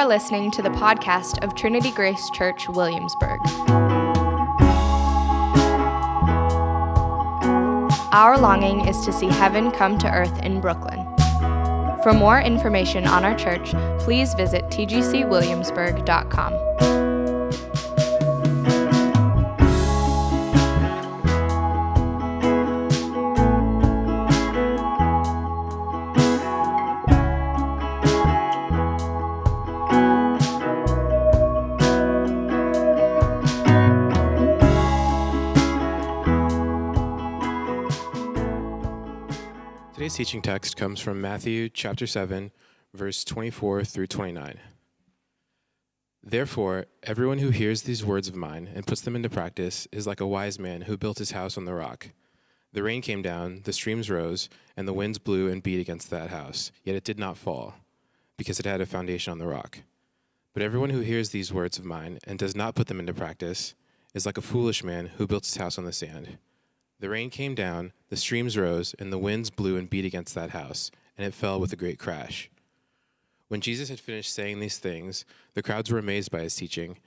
are listening to the podcast of Trinity Grace Church, Williamsburg. Our longing is to see heaven come to earth in Brooklyn. For more information on our church, please visit tgcwilliamsburg.com. teaching text comes from Matthew chapter 7, verse 24 through 29. Therefore, everyone who hears these words of mine and puts them into practice is like a wise man who built his house on the rock. The rain came down, the streams rose, and the winds blew and beat against that house, yet it did not fall, because it had a foundation on the rock. But everyone who hears these words of mine and does not put them into practice is like a foolish man who built his house on the sand. The rain came down, the streams rose, and the winds blew and beat against that house, and it fell with a great crash. When Jesus had finished saying these things, the crowds were amazed by his teaching,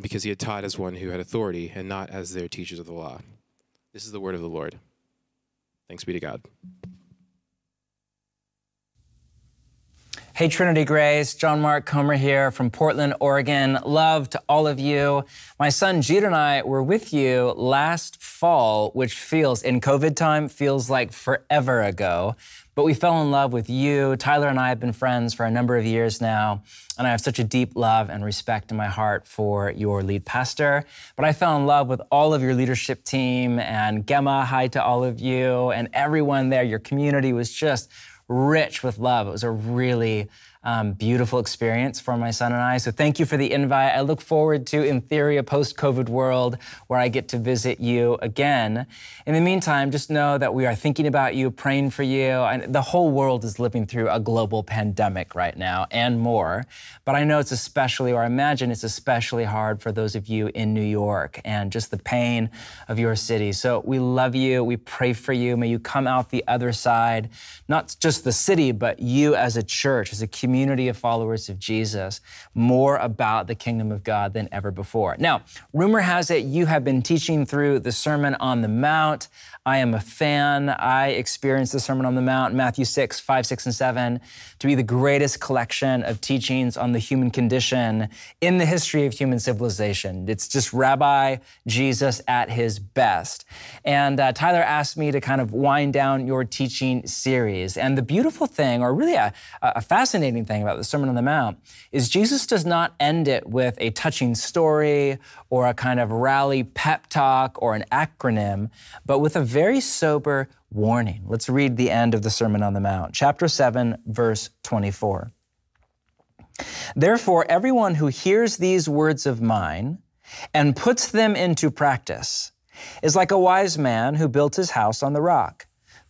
because he had taught as one who had authority and not as their teachers of the law. This is the word of the Lord. Thanks be to God. Hey, Trinity Grace, John Mark Comer here from Portland, Oregon. Love to all of you. My son Jude and I were with you last fall, which feels, in COVID time, feels like forever ago. But we fell in love with you. Tyler and I have been friends for a number of years now, and I have such a deep love and respect in my heart for your lead pastor. But I fell in love with all of your leadership team and Gemma, hi to all of you, and everyone there. Your community was just rich with love. It was a really um, beautiful experience for my son and I. So thank you for the invite. I look forward to, in theory, a post COVID world where I get to visit you again. In the meantime, just know that we are thinking about you, praying for you. And the whole world is living through a global pandemic right now and more. But I know it's especially, or I imagine it's especially hard for those of you in New York and just the pain of your city. So we love you. We pray for you. May you come out the other side, not just the city, but you as a church, as a community community of followers of Jesus more about the kingdom of God than ever before. Now, rumor has it you have been teaching through the Sermon on the Mount. I am a fan. I experienced the Sermon on the Mount, Matthew 6, 5, 6, and 7, to be the greatest collection of teachings on the human condition in the history of human civilization. It's just Rabbi Jesus at his best. And uh, Tyler asked me to kind of wind down your teaching series. And the beautiful thing, or really a, a fascinating thing about the Sermon on the Mount, is Jesus does not end it with a touching story or a kind of rally pep talk or an acronym, but with a very sober warning. Let's read the end of the Sermon on the Mount, chapter 7, verse 24. Therefore, everyone who hears these words of mine and puts them into practice is like a wise man who built his house on the rock.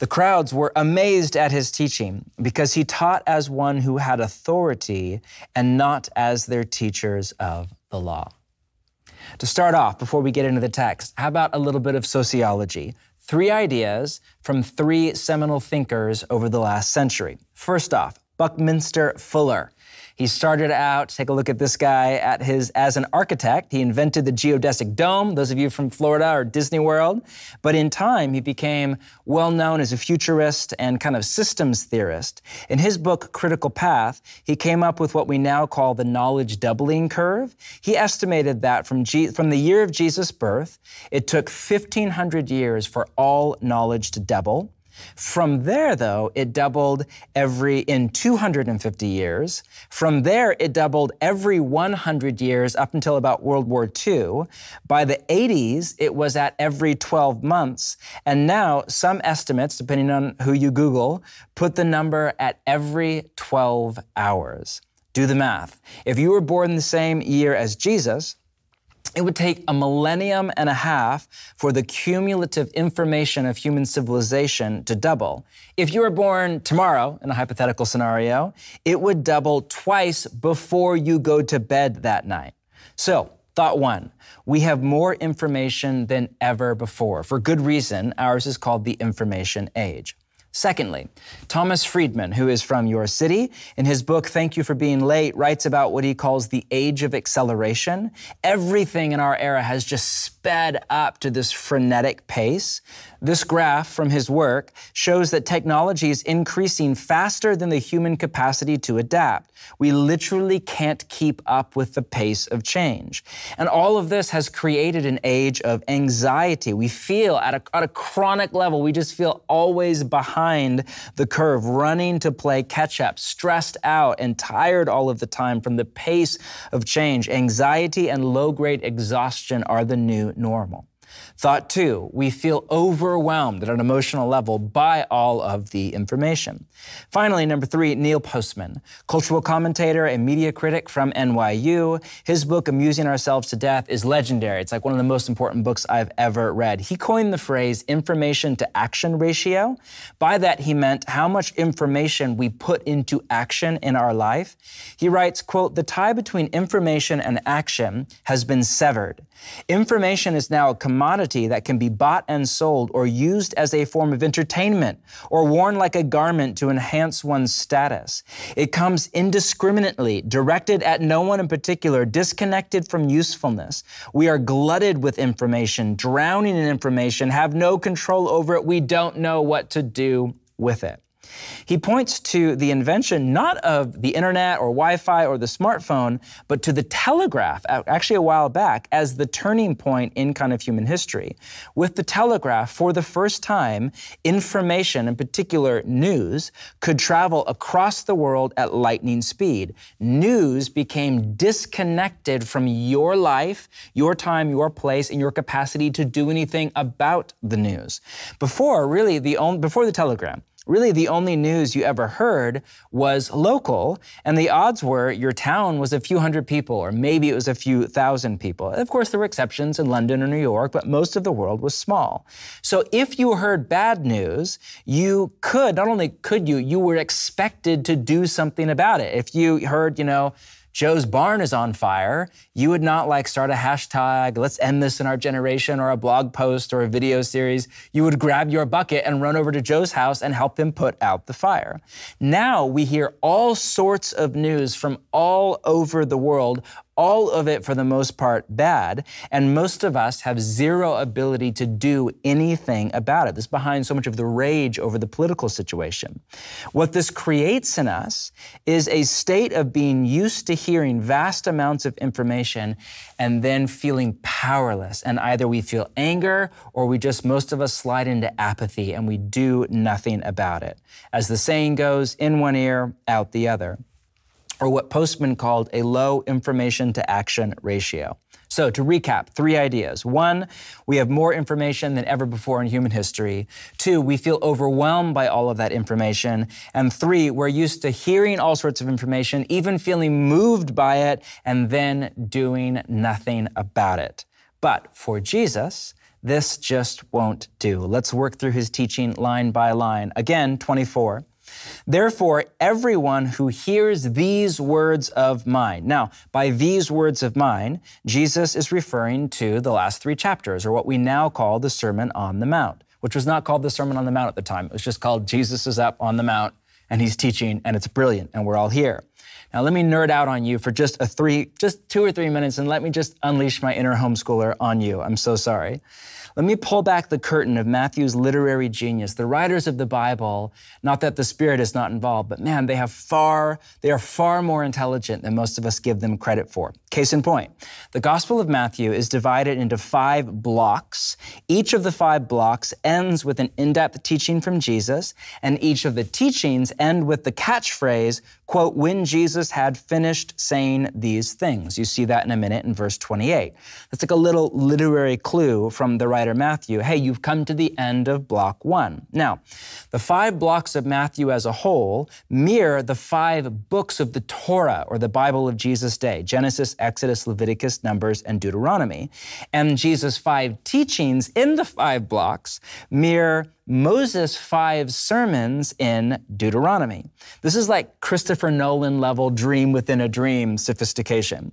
the crowds were amazed at his teaching because he taught as one who had authority and not as their teachers of the law. To start off, before we get into the text, how about a little bit of sociology? Three ideas from three seminal thinkers over the last century. First off, Buckminster Fuller. He started out, take a look at this guy at his as an architect. He invented the geodesic dome, those of you from Florida or Disney World. But in time, he became well known as a futurist and kind of systems theorist. In his book, Critical Path, he came up with what we now call the knowledge doubling curve. He estimated that from, G- from the year of Jesus' birth, it took 1,500 years for all knowledge to double. From there, though, it doubled every in 250 years. From there, it doubled every 100 years up until about World War II. By the 80s, it was at every 12 months. And now, some estimates, depending on who you Google, put the number at every 12 hours. Do the math. If you were born the same year as Jesus, it would take a millennium and a half for the cumulative information of human civilization to double. If you were born tomorrow, in a hypothetical scenario, it would double twice before you go to bed that night. So, thought one, we have more information than ever before. For good reason, ours is called the information age. Secondly, Thomas Friedman, who is from your city, in his book Thank You for Being Late, writes about what he calls the age of acceleration. Everything in our era has just sped up to this frenetic pace. This graph from his work shows that technology is increasing faster than the human capacity to adapt. We literally can't keep up with the pace of change. And all of this has created an age of anxiety. We feel at a, at a chronic level, we just feel always behind the curve, running to play catch up, stressed out and tired all of the time from the pace of change. Anxiety and low grade exhaustion are the new normal. Thought two, we feel overwhelmed at an emotional level by all of the information. Finally, number three, Neil Postman, cultural commentator and media critic from NYU. His book, Amusing Ourselves to Death, is legendary. It's like one of the most important books I've ever read. He coined the phrase information to action ratio. By that, he meant how much information we put into action in our life. He writes, quote, the tie between information and action has been severed. Information is now a commodity that can be bought and sold or used as a form of entertainment or worn like a garment to enhance one's status. It comes indiscriminately, directed at no one in particular, disconnected from usefulness. We are glutted with information, drowning in information, have no control over it. We don't know what to do with it. He points to the invention not of the internet or Wi Fi or the smartphone, but to the telegraph, actually a while back, as the turning point in kind of human history. With the telegraph, for the first time, information, in particular news, could travel across the world at lightning speed. News became disconnected from your life, your time, your place, and your capacity to do anything about the news. Before, really, the only, before the telegram, really the only news you ever heard was local, and the odds were your town was a few hundred people, or maybe it was a few thousand people. Of course, there were exceptions in London or New York, but most of the world was small. So if you heard bad news, you could, not only could you, you were expected to do something about it. If you heard, you know, Joe's barn is on fire, you would not like start a hashtag, let's end this in our generation, or a blog post or a video series. You would grab your bucket and run over to Joe's house and help him put out the fire. Now we hear all sorts of news from all over the world all of it for the most part bad, and most of us have zero ability to do anything about it. This is behind so much of the rage over the political situation. What this creates in us is a state of being used to hearing vast amounts of information and then feeling powerless. And either we feel anger or we just, most of us slide into apathy and we do nothing about it. As the saying goes, in one ear, out the other or what Postman called a low information to action ratio. So, to recap, three ideas. One, we have more information than ever before in human history. Two, we feel overwhelmed by all of that information. And three, we're used to hearing all sorts of information, even feeling moved by it, and then doing nothing about it. But for Jesus, this just won't do. Let's work through his teaching line by line. Again, 24. Therefore, everyone who hears these words of mine. Now, by these words of mine, Jesus is referring to the last three chapters, or what we now call the Sermon on the Mount, which was not called the Sermon on the Mount at the time. It was just called Jesus is up on the Mount and he's teaching, and it's brilliant, and we're all here. Now, let me nerd out on you for just a three, just two or three minutes, and let me just unleash my inner homeschooler on you. I'm so sorry. Let me pull back the curtain of Matthew's literary genius. The writers of the Bible, not that the Spirit is not involved, but man, they have far, they are far more intelligent than most of us give them credit for. Case in point, the Gospel of Matthew is divided into five blocks. Each of the five blocks ends with an in-depth teaching from Jesus, and each of the teachings end with the catchphrase, quote, when Jesus had finished saying these things. You see that in a minute in verse 28. That's like a little literary clue from the writer Matthew. Hey, you've come to the end of block one. Now, the five blocks of Matthew as a whole mirror the five books of the Torah or the Bible of Jesus' day Genesis, Exodus, Leviticus, Numbers, and Deuteronomy. And Jesus' five teachings in the five blocks mirror Moses' five sermons in Deuteronomy. This is like Christopher Nolan level dream within a dream sophistication.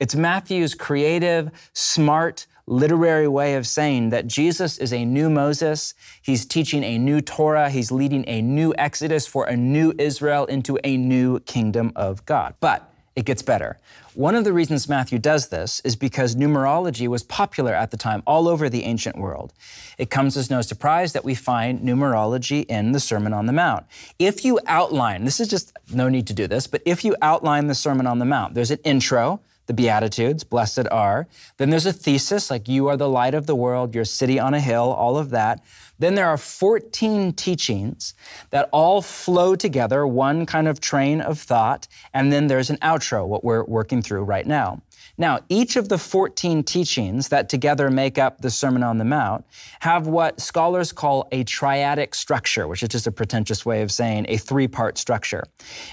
It's Matthew's creative, smart, literary way of saying that Jesus is a new Moses. He's teaching a new Torah. He's leading a new Exodus for a new Israel into a new kingdom of God. But it gets better. One of the reasons Matthew does this is because numerology was popular at the time all over the ancient world. It comes as no surprise that we find numerology in the Sermon on the Mount. If you outline, this is just no need to do this, but if you outline the Sermon on the Mount, there's an intro, the Beatitudes, blessed are. Then there's a thesis, like you are the light of the world, your city on a hill, all of that. Then there are 14 teachings that all flow together, one kind of train of thought, and then there's an outro, what we're working through right now. Now, each of the 14 teachings that together make up the Sermon on the Mount have what scholars call a triadic structure, which is just a pretentious way of saying a three part structure.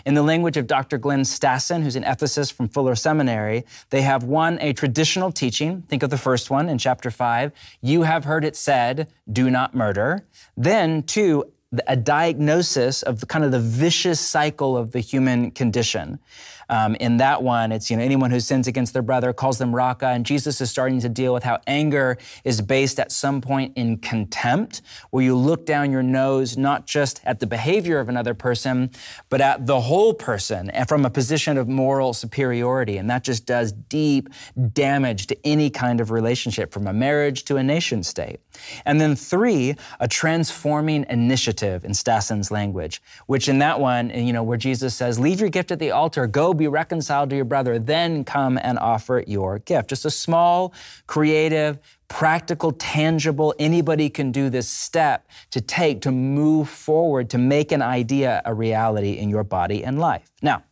In the language of Dr. Glenn Stassen, who's an ethicist from Fuller Seminary, they have one, a traditional teaching. Think of the first one in chapter 5. You have heard it said, do not murder. Then, two, a diagnosis of the, kind of the vicious cycle of the human condition. Um, in that one, it's you know anyone who sins against their brother calls them raka, and Jesus is starting to deal with how anger is based at some point in contempt, where you look down your nose not just at the behavior of another person, but at the whole person, and from a position of moral superiority, and that just does deep damage to any kind of relationship, from a marriage to a nation state. And then three, a transforming initiative in Stassen's language, which in that one, you know, where Jesus says, "Leave your gift at the altar, go be reconciled to your brother, then come and offer your gift. Just a small, creative, practical, tangible, anybody can do this step to take to move forward, to make an idea a reality in your body and life. Now,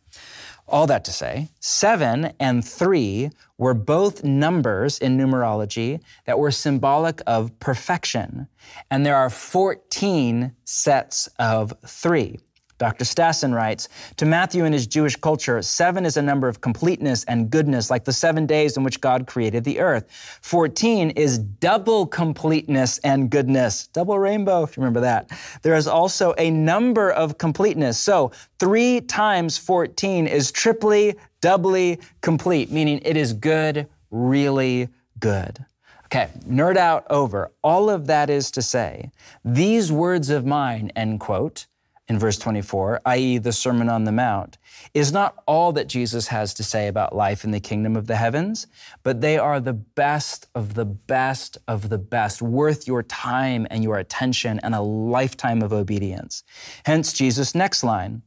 all that to say, seven and three were both numbers in numerology that were symbolic of perfection. And there are 14 sets of three. Dr. Stassen writes To Matthew in his Jewish culture, seven is a number of completeness and goodness, like the seven days in which God created the earth. 14 is double completeness and goodness, double rainbow, if you remember that. There is also a number of completeness. So three times 14 is triply, doubly complete, meaning it is good, really good. Okay, nerd out over. All of that is to say, these words of mine, end quote, in verse 24, i.e., the Sermon on the Mount, is not all that Jesus has to say about life in the kingdom of the heavens, but they are the best of the best of the best, worth your time and your attention and a lifetime of obedience. Hence, Jesus' next line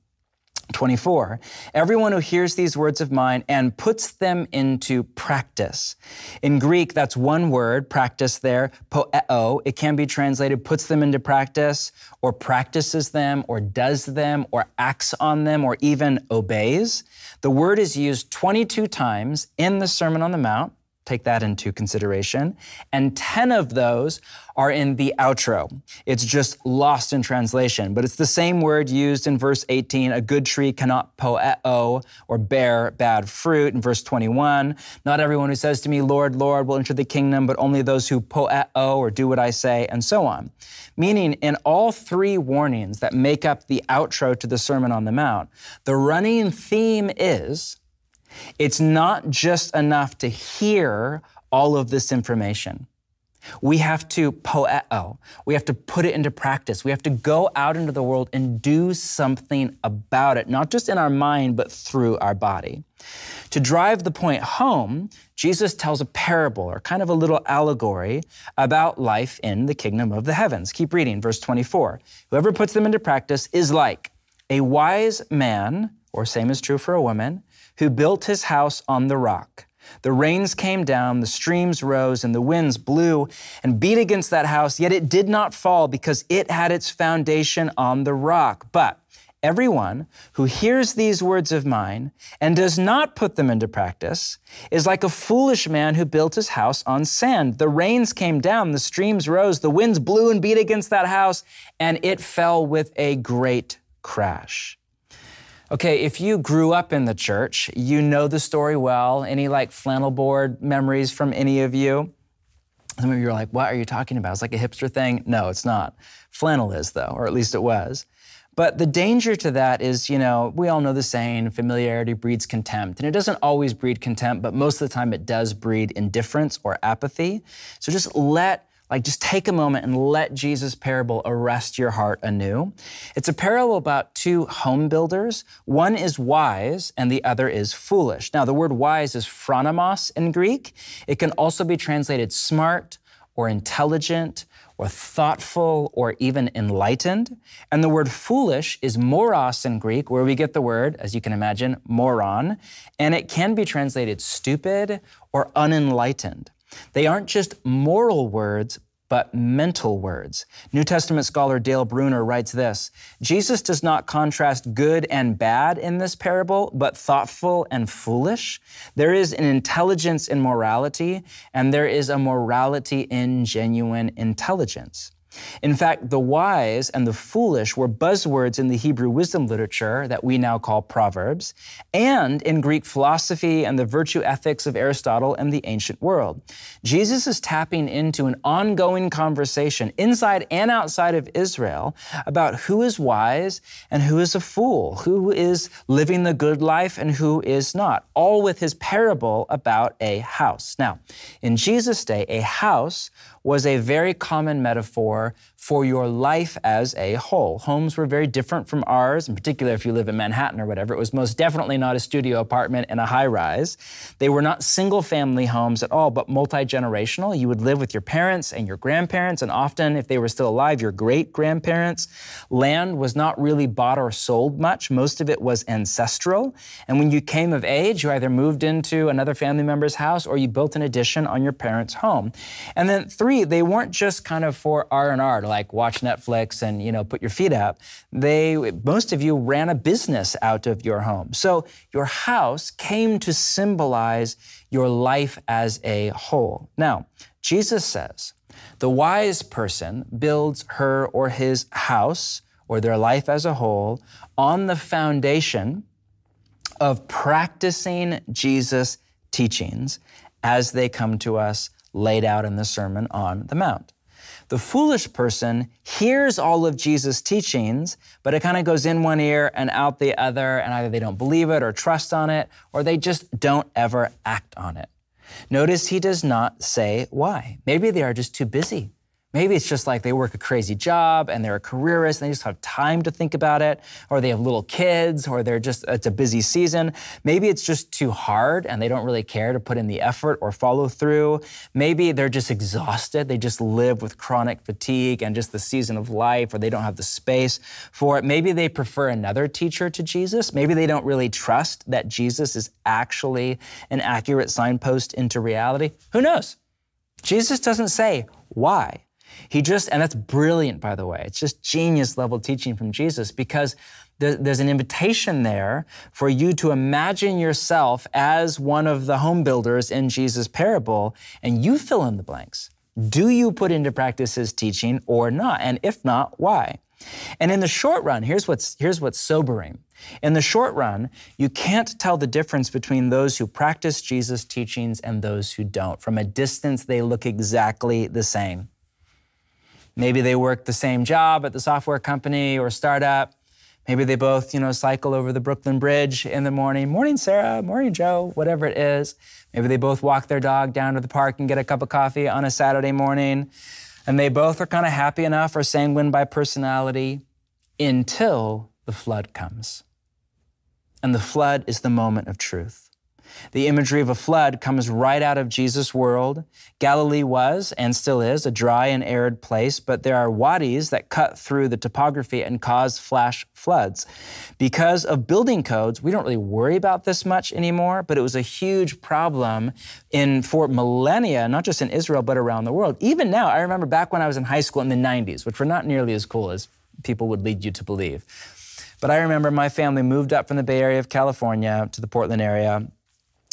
24. Everyone who hears these words of mine and puts them into practice. In Greek, that's one word, practice there, poeo. It can be translated puts them into practice, or practices them, or does them, or acts on them, or even obeys. The word is used 22 times in the Sermon on the Mount. Take that into consideration. And 10 of those are in the outro. It's just lost in translation, but it's the same word used in verse 18 a good tree cannot poeo or bear bad fruit. In verse 21, not everyone who says to me, Lord, Lord, will enter the kingdom, but only those who poeo or do what I say, and so on. Meaning, in all three warnings that make up the outro to the Sermon on the Mount, the running theme is it's not just enough to hear all of this information. We have to poeo. We have to put it into practice. We have to go out into the world and do something about it, not just in our mind, but through our body. To drive the point home, Jesus tells a parable or kind of a little allegory about life in the kingdom of the heavens. Keep reading, verse 24. Whoever puts them into practice is like a wise man, or same is true for a woman, who built his house on the rock. The rains came down, the streams rose, and the winds blew and beat against that house, yet it did not fall because it had its foundation on the rock. But Everyone who hears these words of mine and does not put them into practice is like a foolish man who built his house on sand. The rains came down, the streams rose, the winds blew and beat against that house, and it fell with a great crash. Okay, if you grew up in the church, you know the story well. Any like flannel board memories from any of you? Some of you are like, what are you talking about? It's like a hipster thing. No, it's not. Flannel is, though, or at least it was. But the danger to that is, you know, we all know the saying, familiarity breeds contempt. And it doesn't always breed contempt, but most of the time it does breed indifference or apathy. So just let, like, just take a moment and let Jesus' parable arrest your heart anew. It's a parable about two home builders. One is wise and the other is foolish. Now, the word wise is phronimos in Greek. It can also be translated smart or intelligent or thoughtful or even enlightened. And the word foolish is moros in Greek, where we get the word, as you can imagine, moron. And it can be translated stupid or unenlightened. They aren't just moral words, but mental words. New Testament scholar Dale Bruner writes this Jesus does not contrast good and bad in this parable, but thoughtful and foolish. There is an intelligence in morality, and there is a morality in genuine intelligence. In fact, the wise and the foolish were buzzwords in the Hebrew wisdom literature that we now call Proverbs, and in Greek philosophy and the virtue ethics of Aristotle and the ancient world. Jesus is tapping into an ongoing conversation inside and outside of Israel about who is wise and who is a fool, who is living the good life and who is not, all with his parable about a house. Now, in Jesus' day, a house was a very common metaphor are for your life as a whole. Homes were very different from ours, in particular if you live in Manhattan or whatever. It was most definitely not a studio apartment in a high rise. They were not single family homes at all, but multi generational. You would live with your parents and your grandparents, and often, if they were still alive, your great grandparents. Land was not really bought or sold much, most of it was ancestral. And when you came of age, you either moved into another family member's house or you built an addition on your parents' home. And then, three, they weren't just kind of for R&R, like watch Netflix and you know put your feet up. They most of you ran a business out of your home. So your house came to symbolize your life as a whole. Now, Jesus says, the wise person builds her or his house or their life as a whole on the foundation of practicing Jesus' teachings as they come to us laid out in the Sermon on the Mount. The foolish person hears all of Jesus' teachings, but it kind of goes in one ear and out the other, and either they don't believe it or trust on it, or they just don't ever act on it. Notice he does not say why. Maybe they are just too busy. Maybe it's just like they work a crazy job and they're a careerist and they just have time to think about it, or they have little kids, or they're just, it's a busy season. Maybe it's just too hard and they don't really care to put in the effort or follow through. Maybe they're just exhausted. They just live with chronic fatigue and just the season of life, or they don't have the space for it. Maybe they prefer another teacher to Jesus. Maybe they don't really trust that Jesus is actually an accurate signpost into reality. Who knows? Jesus doesn't say why. He just, and that's brilliant, by the way. It's just genius level teaching from Jesus because there's an invitation there for you to imagine yourself as one of the home builders in Jesus' parable, and you fill in the blanks. Do you put into practice his teaching or not? And if not, why? And in the short run, here's what's, here's what's sobering. In the short run, you can't tell the difference between those who practice Jesus' teachings and those who don't. From a distance, they look exactly the same. Maybe they work the same job at the software company or startup. Maybe they both, you know, cycle over the Brooklyn Bridge in the morning. Morning, Sarah. Morning, Joe. Whatever it is. Maybe they both walk their dog down to the park and get a cup of coffee on a Saturday morning. And they both are kind of happy enough or sanguine by personality until the flood comes. And the flood is the moment of truth. The imagery of a flood comes right out of Jesus' world. Galilee was, and still is, a dry and arid place, but there are wadis that cut through the topography and cause flash floods. Because of building codes, we don't really worry about this much anymore, but it was a huge problem in for millennia, not just in Israel, but around the world. Even now, I remember back when I was in high school in the 90s, which were not nearly as cool as people would lead you to believe. But I remember my family moved up from the Bay Area of California to the Portland area.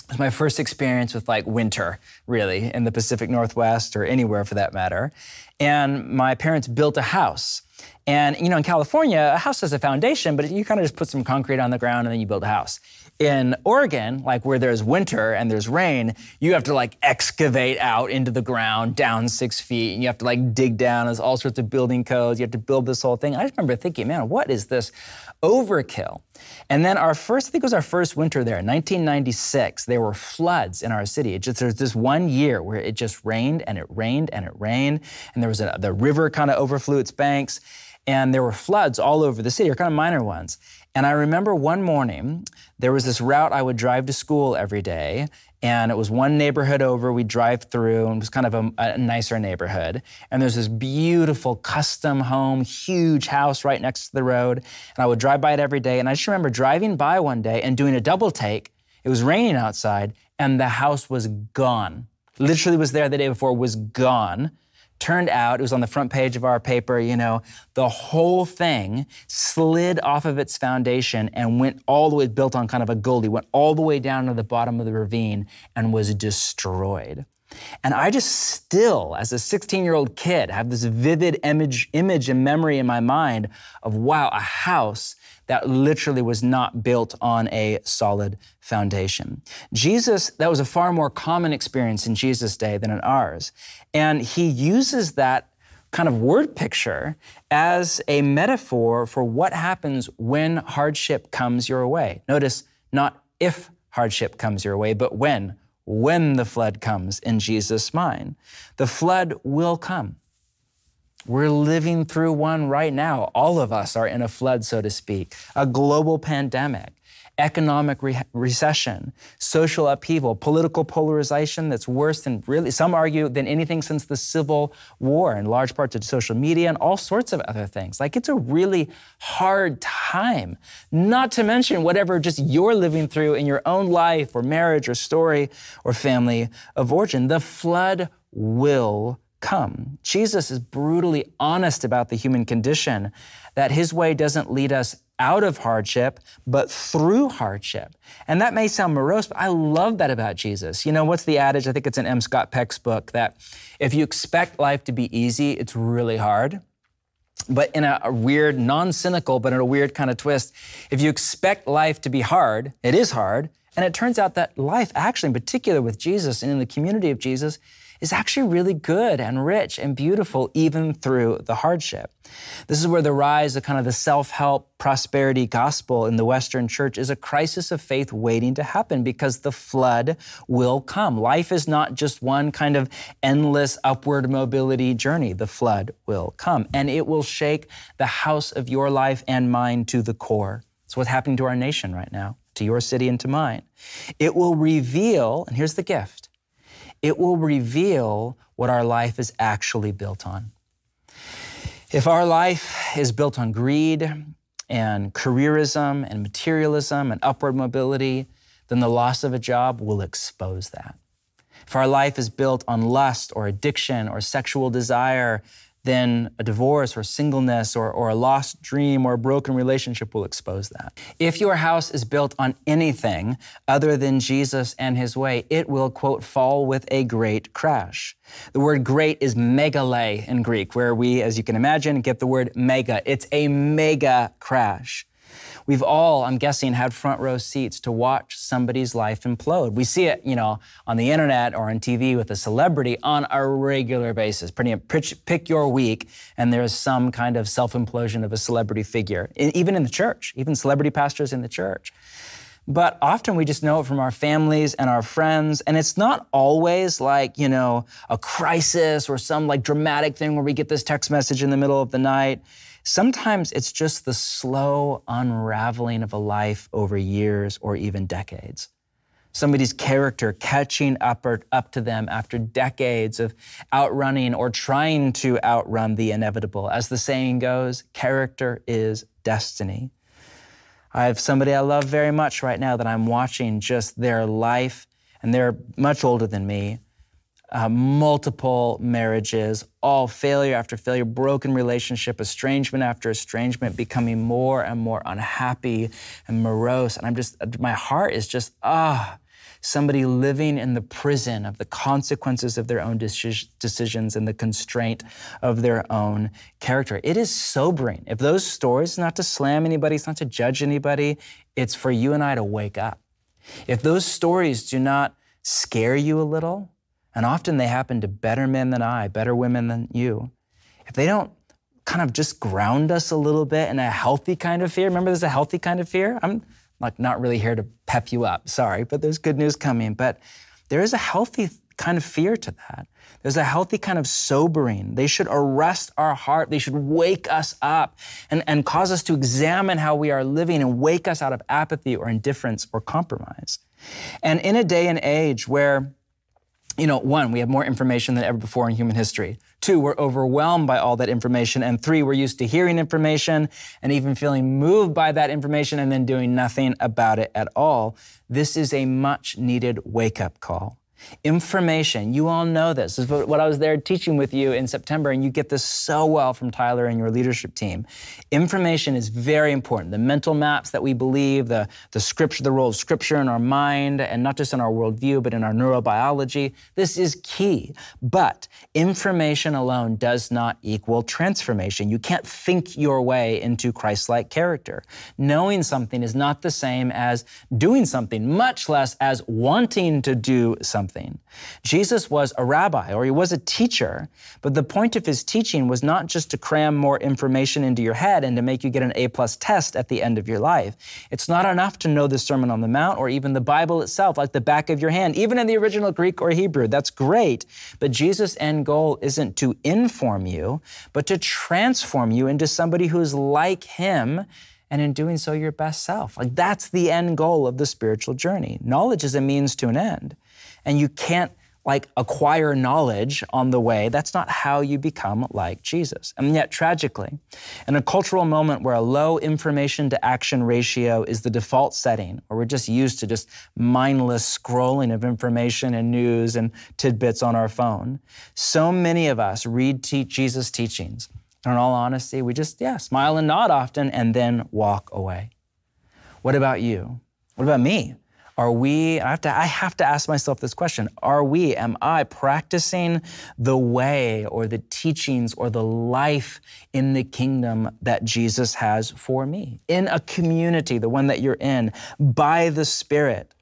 Was my first experience with like winter, really, in the Pacific Northwest or anywhere for that matter. And my parents built a house. And, you know, in California, a house has a foundation, but you kind of just put some concrete on the ground and then you build a house. In Oregon, like where there's winter and there's rain, you have to like excavate out into the ground down six feet and you have to like dig down. There's all sorts of building codes. You have to build this whole thing. I just remember thinking, man, what is this overkill? And then our first, I think it was our first winter there, 1996, there were floods in our city. It just, there's this one year where it just rained and it rained and it rained. And there was a, the river kind of overflew its banks and there were floods all over the city, or kind of minor ones. And I remember one morning, there was this route I would drive to school every day, and it was one neighborhood over. We'd drive through, and it was kind of a, a, nicer neighborhood. And there's this beautiful custom home, huge house right next to the road. And I would drive by it every day. And I just remember driving by one day and doing a double take. It was raining outside, and the house was gone. Literally was there the day before, was gone. Turned out, it was on the front page of our paper, you know, the whole thing slid off of its foundation and went all the way, built on kind of a gully, went all the way down to the bottom of the ravine and was destroyed. And I just still, as a 16 year old kid, have this vivid image, image and memory in my mind of wow, a house that literally was not built on a solid foundation. Jesus, that was a far more common experience in Jesus' day than in ours. And he uses that kind of word picture as a metaphor for what happens when hardship comes your way. Notice, not if hardship comes your way, but when. When the flood comes in Jesus' mind. The flood will come. We're living through one right now. All of us are in a flood, so to speak, a global pandemic, economic re- recession, social upheaval, political polarization that's worse than really, some argue, than anything since the Civil War, in large part to social media and all sorts of other things. Like it's a really hard time, not to mention whatever just you're living through in your own life or marriage or story or family of origin. The flood will come. Jesus is brutally honest about the human condition, that his way doesn't lead us out of hardship, but through hardship. And that may sound morose, but I love that about Jesus. You know, what's the adage? I think it's in M. Scott Peck's book that if you expect life to be easy, it's really hard. But in a, a weird, non cynical, but in a weird kind of twist, if you expect life to be hard, it is hard. And it turns out that life, actually, in particular with Jesus and in the community of Jesus, is actually really good and rich and beautiful even through the hardship. This is where the rise of kind of the self help prosperity gospel in the Western church is a crisis of faith waiting to happen because the flood will come. Life is not just one kind of endless upward mobility journey. The flood will come and it will shake the house of your life and mine to the core. It's what's happening to our nation right now, to your city and to mine. It will reveal, and here's the gift it will reveal what our life is actually built on. If our life is built on greed and careerism and materialism and upward mobility, then the loss of a job will expose that. If our life is built on lust or addiction or sexual desire, then a divorce or singleness or, or a lost dream or a broken relationship will expose that. If your house is built on anything other than Jesus and his way, it will, quote, fall with a great crash. The word great is megale in Greek, where we, as you can imagine, get the word mega. It's a mega crash. We've all, I'm guessing, had front row seats to watch somebody's life implode. We see it, you know, on the internet or on TV with a celebrity on a regular basis. Pretty pick your week, and there's some kind of self implosion of a celebrity figure, even in the church, even celebrity pastors in the church. But often we just know it from our families and our friends. And it's not always like, you know, a crisis or some like dramatic thing where we get this text message in the middle of the night. Sometimes it's just the slow unraveling of a life over years or even decades. Somebody's character catching up, or, up to them after decades of outrunning or trying to outrun the inevitable. As the saying goes, character is destiny. I have somebody I love very much right now that I'm watching just their life, and they're much older than me, uh, multiple marriages, all failure after failure, broken relationship, estrangement after estrangement, becoming more and more unhappy and morose. And I'm just, my heart is just, ah, somebody living in the prison of the consequences of their own decisions and the constraint of their own character. It is sobering. If those stories, not to slam anybody, it's not to judge anybody, it's for you and I to wake up. If those stories do not scare you a little, and often they happen to better men than I, better women than you, if they don't kind of just ground us a little bit in a healthy kind of fear, remember there's a healthy kind of fear? I'm like not really here to pep you up, sorry, but there's good news coming. But there is a healthy kind of fear to that. There's a healthy kind of sobering. They should arrest our heart. They should wake us up and, and cause us to examine how we are living and wake us out of apathy or indifference or compromise. And in a day and age where you know, one, we have more information than ever before in human history. Two, we're overwhelmed by all that information. And three, we're used to hearing information and even feeling moved by that information and then doing nothing about it at all. This is a much needed wake up call. Information, you all know this. this is what I was there teaching with you in September, and you get this so well from Tyler and your leadership team. Information is very important. The mental maps that we believe, the, the scripture, the role of scripture in our mind, and not just in our worldview, but in our neurobiology, this is key. But information alone does not equal transformation. You can't think your way into Christ like character. Knowing something is not the same as doing something, much less as wanting to do something something. Jesus was a rabbi or he was a teacher, but the point of his teaching was not just to cram more information into your head and to make you get an A plus test at the end of your life. It's not enough to know the Sermon on the Mount or even the Bible itself like the back of your hand, even in the original Greek or Hebrew. That's great. But Jesus' end goal isn't to inform you, but to transform you into somebody who's like him and in doing so, your best self. Like that's the end goal of the spiritual journey. Knowledge is a means to an end and you can't like acquire knowledge on the way. That's not how you become like Jesus. And yet, tragically, in a cultural moment where a low information to action ratio is the default setting, or we're just used to just mindless scrolling of information and news and tidbits on our phone, so many of us read te- Jesus' teachings. And in all honesty, we just, yeah, smile and nod often and then walk away. What about you? What about me? Are we, I have, to, I have to ask myself this question Are we, am I practicing the way or the teachings or the life in the kingdom that Jesus has for me? In a community, the one that you're in, by the Spirit?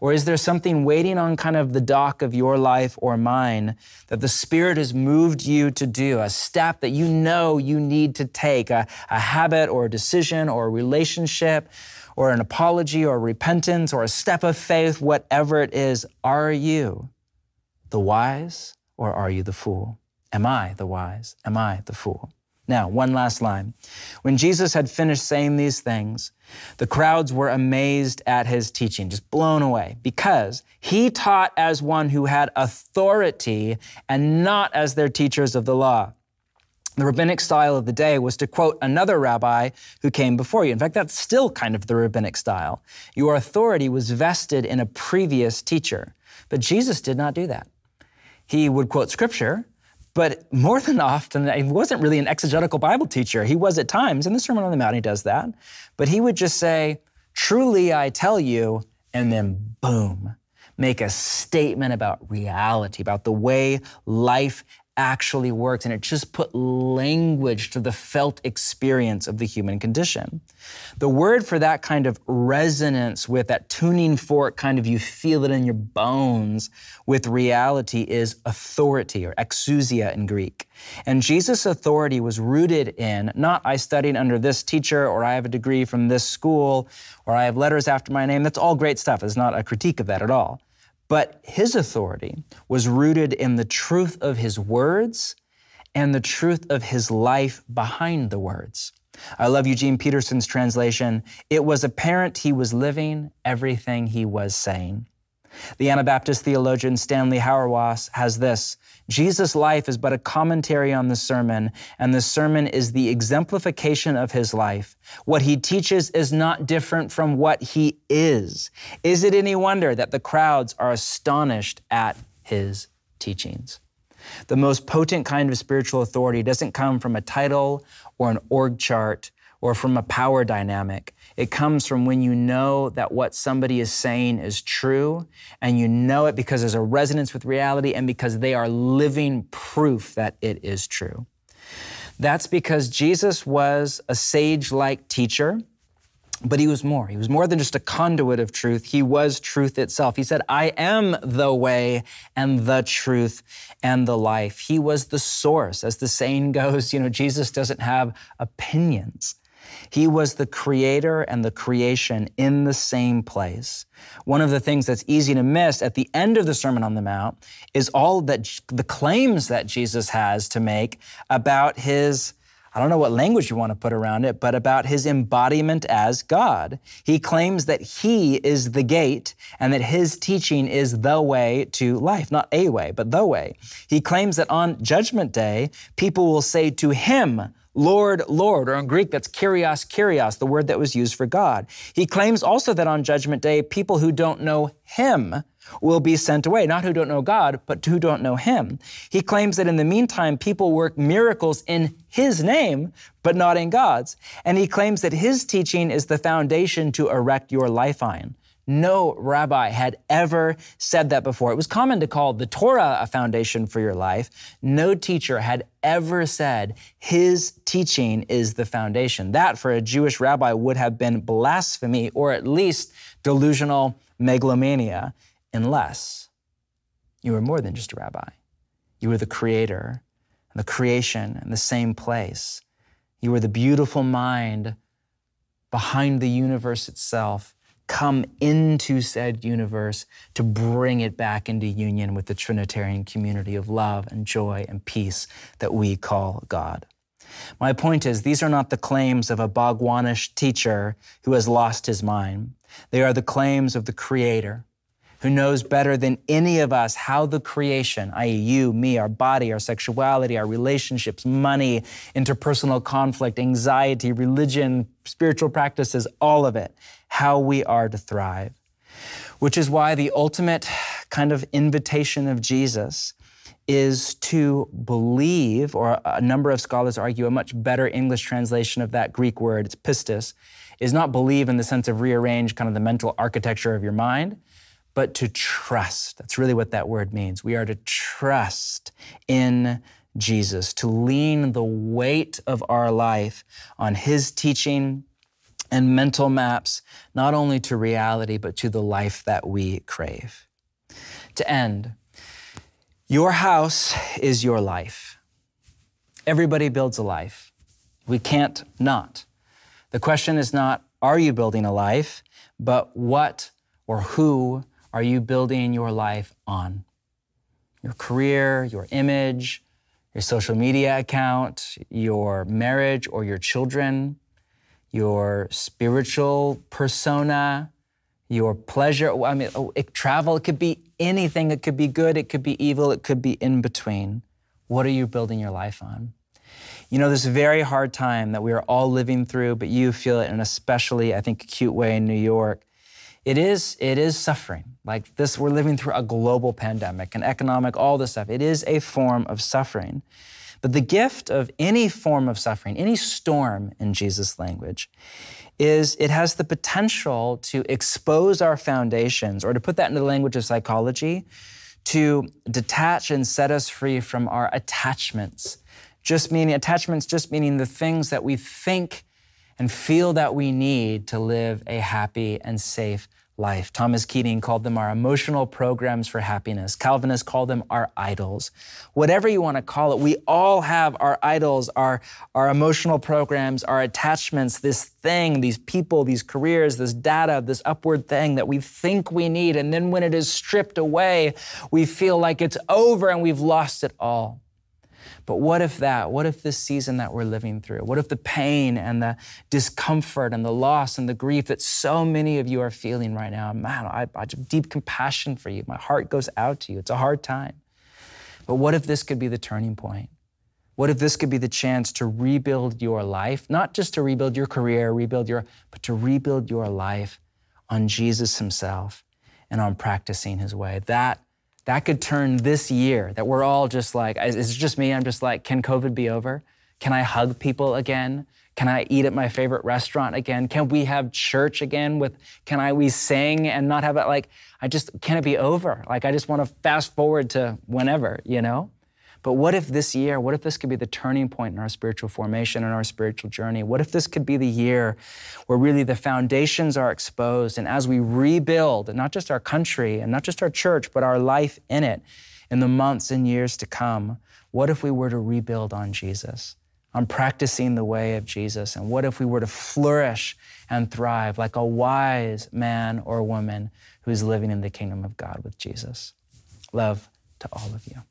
Or is there something waiting on kind of the dock of your life or mine that the Spirit has moved you to do, a step that you know you need to take, a, a habit or a decision or a relationship or an apology or repentance or a step of faith, whatever it is, are you the wise or are you the fool? Am I the wise? Am I the fool? Now, one last line. When Jesus had finished saying these things, the crowds were amazed at his teaching, just blown away, because he taught as one who had authority and not as their teachers of the law. The rabbinic style of the day was to quote another rabbi who came before you. In fact, that's still kind of the rabbinic style. Your authority was vested in a previous teacher. But Jesus did not do that. He would quote scripture, but more than often, he wasn't really an exegetical Bible teacher. He was at times, in the Sermon on the Mount, he does that. But he would just say, Truly I tell you, and then boom, make a statement about reality, about the way life actually works. And it just put language to the felt experience of the human condition. The word for that kind of resonance with that tuning fork kind of you feel it in your bones with reality is authority or exousia in Greek. And Jesus' authority was rooted in not I studied under this teacher or I have a degree from this school or I have letters after my name. That's all great stuff. It's not a critique of that at all. But his authority was rooted in the truth of his words and the truth of his life behind the words. I love Eugene Peterson's translation. It was apparent he was living everything he was saying. The Anabaptist theologian Stanley Hauerwas has this Jesus' life is but a commentary on the sermon, and the sermon is the exemplification of his life. What he teaches is not different from what he is. Is it any wonder that the crowds are astonished at his teachings. The most potent kind of spiritual authority doesn't come from a title or an org chart or from a power dynamic. It comes from when you know that what somebody is saying is true, and you know it because there's a resonance with reality and because they are living proof that it is true. That's because Jesus was a sage like teacher. But he was more. He was more than just a conduit of truth. He was truth itself. He said, I am the way and the truth and the life. He was the source. As the saying goes, you know, Jesus doesn't have opinions. He was the creator and the creation in the same place. One of the things that's easy to miss at the end of the Sermon on the Mount is all that the claims that Jesus has to make about his I don't know what language you want to put around it, but about his embodiment as God. He claims that he is the gate and that his teaching is the way to life, not a way, but the way. He claims that on Judgment Day, people will say to him, Lord, Lord, or in Greek, that's Kyrios, Kyrios, the word that was used for God. He claims also that on Judgment Day, people who don't know Him will be sent away, not who don't know God, but who don't know Him. He claims that in the meantime, people work miracles in His name, but not in God's. And he claims that His teaching is the foundation to erect your life on. No rabbi had ever said that before. It was common to call the Torah a foundation for your life. No teacher had ever said his teaching is the foundation. That for a Jewish rabbi would have been blasphemy or at least delusional megalomania, unless you were more than just a rabbi. You were the creator, and the creation in the same place. You were the beautiful mind behind the universe itself come into said universe to bring it back into union with the Trinitarian community of love and joy and peace that we call God. My point is, these are not the claims of a Bhagwanish teacher who has lost his mind. They are the claims of the Creator, who knows better than any of us how the creation, i.e., you, me, our body, our sexuality, our relationships, money, interpersonal conflict, anxiety, religion, spiritual practices, all of it, how we are to thrive. Which is why the ultimate kind of invitation of Jesus is to believe, or a number of scholars argue a much better English translation of that Greek word, it's pistis, is not believe in the sense of rearrange kind of the mental architecture of your mind, but to trust. That's really what that word means. We are to trust in Jesus, to lean the weight of our life on His teaching and mental maps, not only to reality, but to the life that we crave. To end, your house is your life. Everybody builds a life. We can't not. The question is not, are you building a life, but what or who are you building your life on? Your career, your image, your social media account, your marriage or your children, your spiritual persona, your pleasure. I mean, oh, it, travel, it could be anything. It could be good, it could be evil, it could be in between. What are you building your life on? You know, this very hard time that we are all living through, but you feel it in an especially, I think, acute way in New York it is it is suffering like this we're living through a global pandemic and economic all this stuff it is a form of suffering but the gift of any form of suffering any storm in jesus language is it has the potential to expose our foundations or to put that into the language of psychology to detach and set us free from our attachments. Just meaning attachments just meaning the things that we think and feel that we need to live a happy and safe life. Thomas Keating called them our emotional programs for happiness. Calvinists call them our idols. Whatever you want to call it, we all have our idols, our, our emotional programs, our attachments, this thing, these people, these careers, this data, this upward thing that we think we need. And then when it is stripped away, we feel like it's over and we've lost it all. But what if that? What if this season that we're living through? What if the pain and the discomfort and the loss and the grief that so many of you are feeling right now? Man, I, I have deep compassion for you. My heart goes out to you. It's a hard time. But what if this could be the turning point? What if this could be the chance to rebuild your life? Not just to rebuild your career, rebuild your, but to rebuild your life on Jesus Himself and on practicing His way. That that could turn this year that we're all just like, is it just me? I'm just like, can COVID be over? Can I hug people again? Can I eat at my favorite restaurant again? Can we have church again with, can I, we sing and not have it like, I just, can it be over? Like, I just want to fast forward to whenever, you know? But what if this year, what if this could be the turning point in our spiritual formation and our spiritual journey? What if this could be the year where really the foundations are exposed and as we rebuild, not just our country and not just our church, but our life in it in the months and years to come, what if we were to rebuild on Jesus? On practicing the way of Jesus? And what if we were to flourish and thrive like a wise man or woman who's living in the kingdom of God with Jesus? Love to all of you.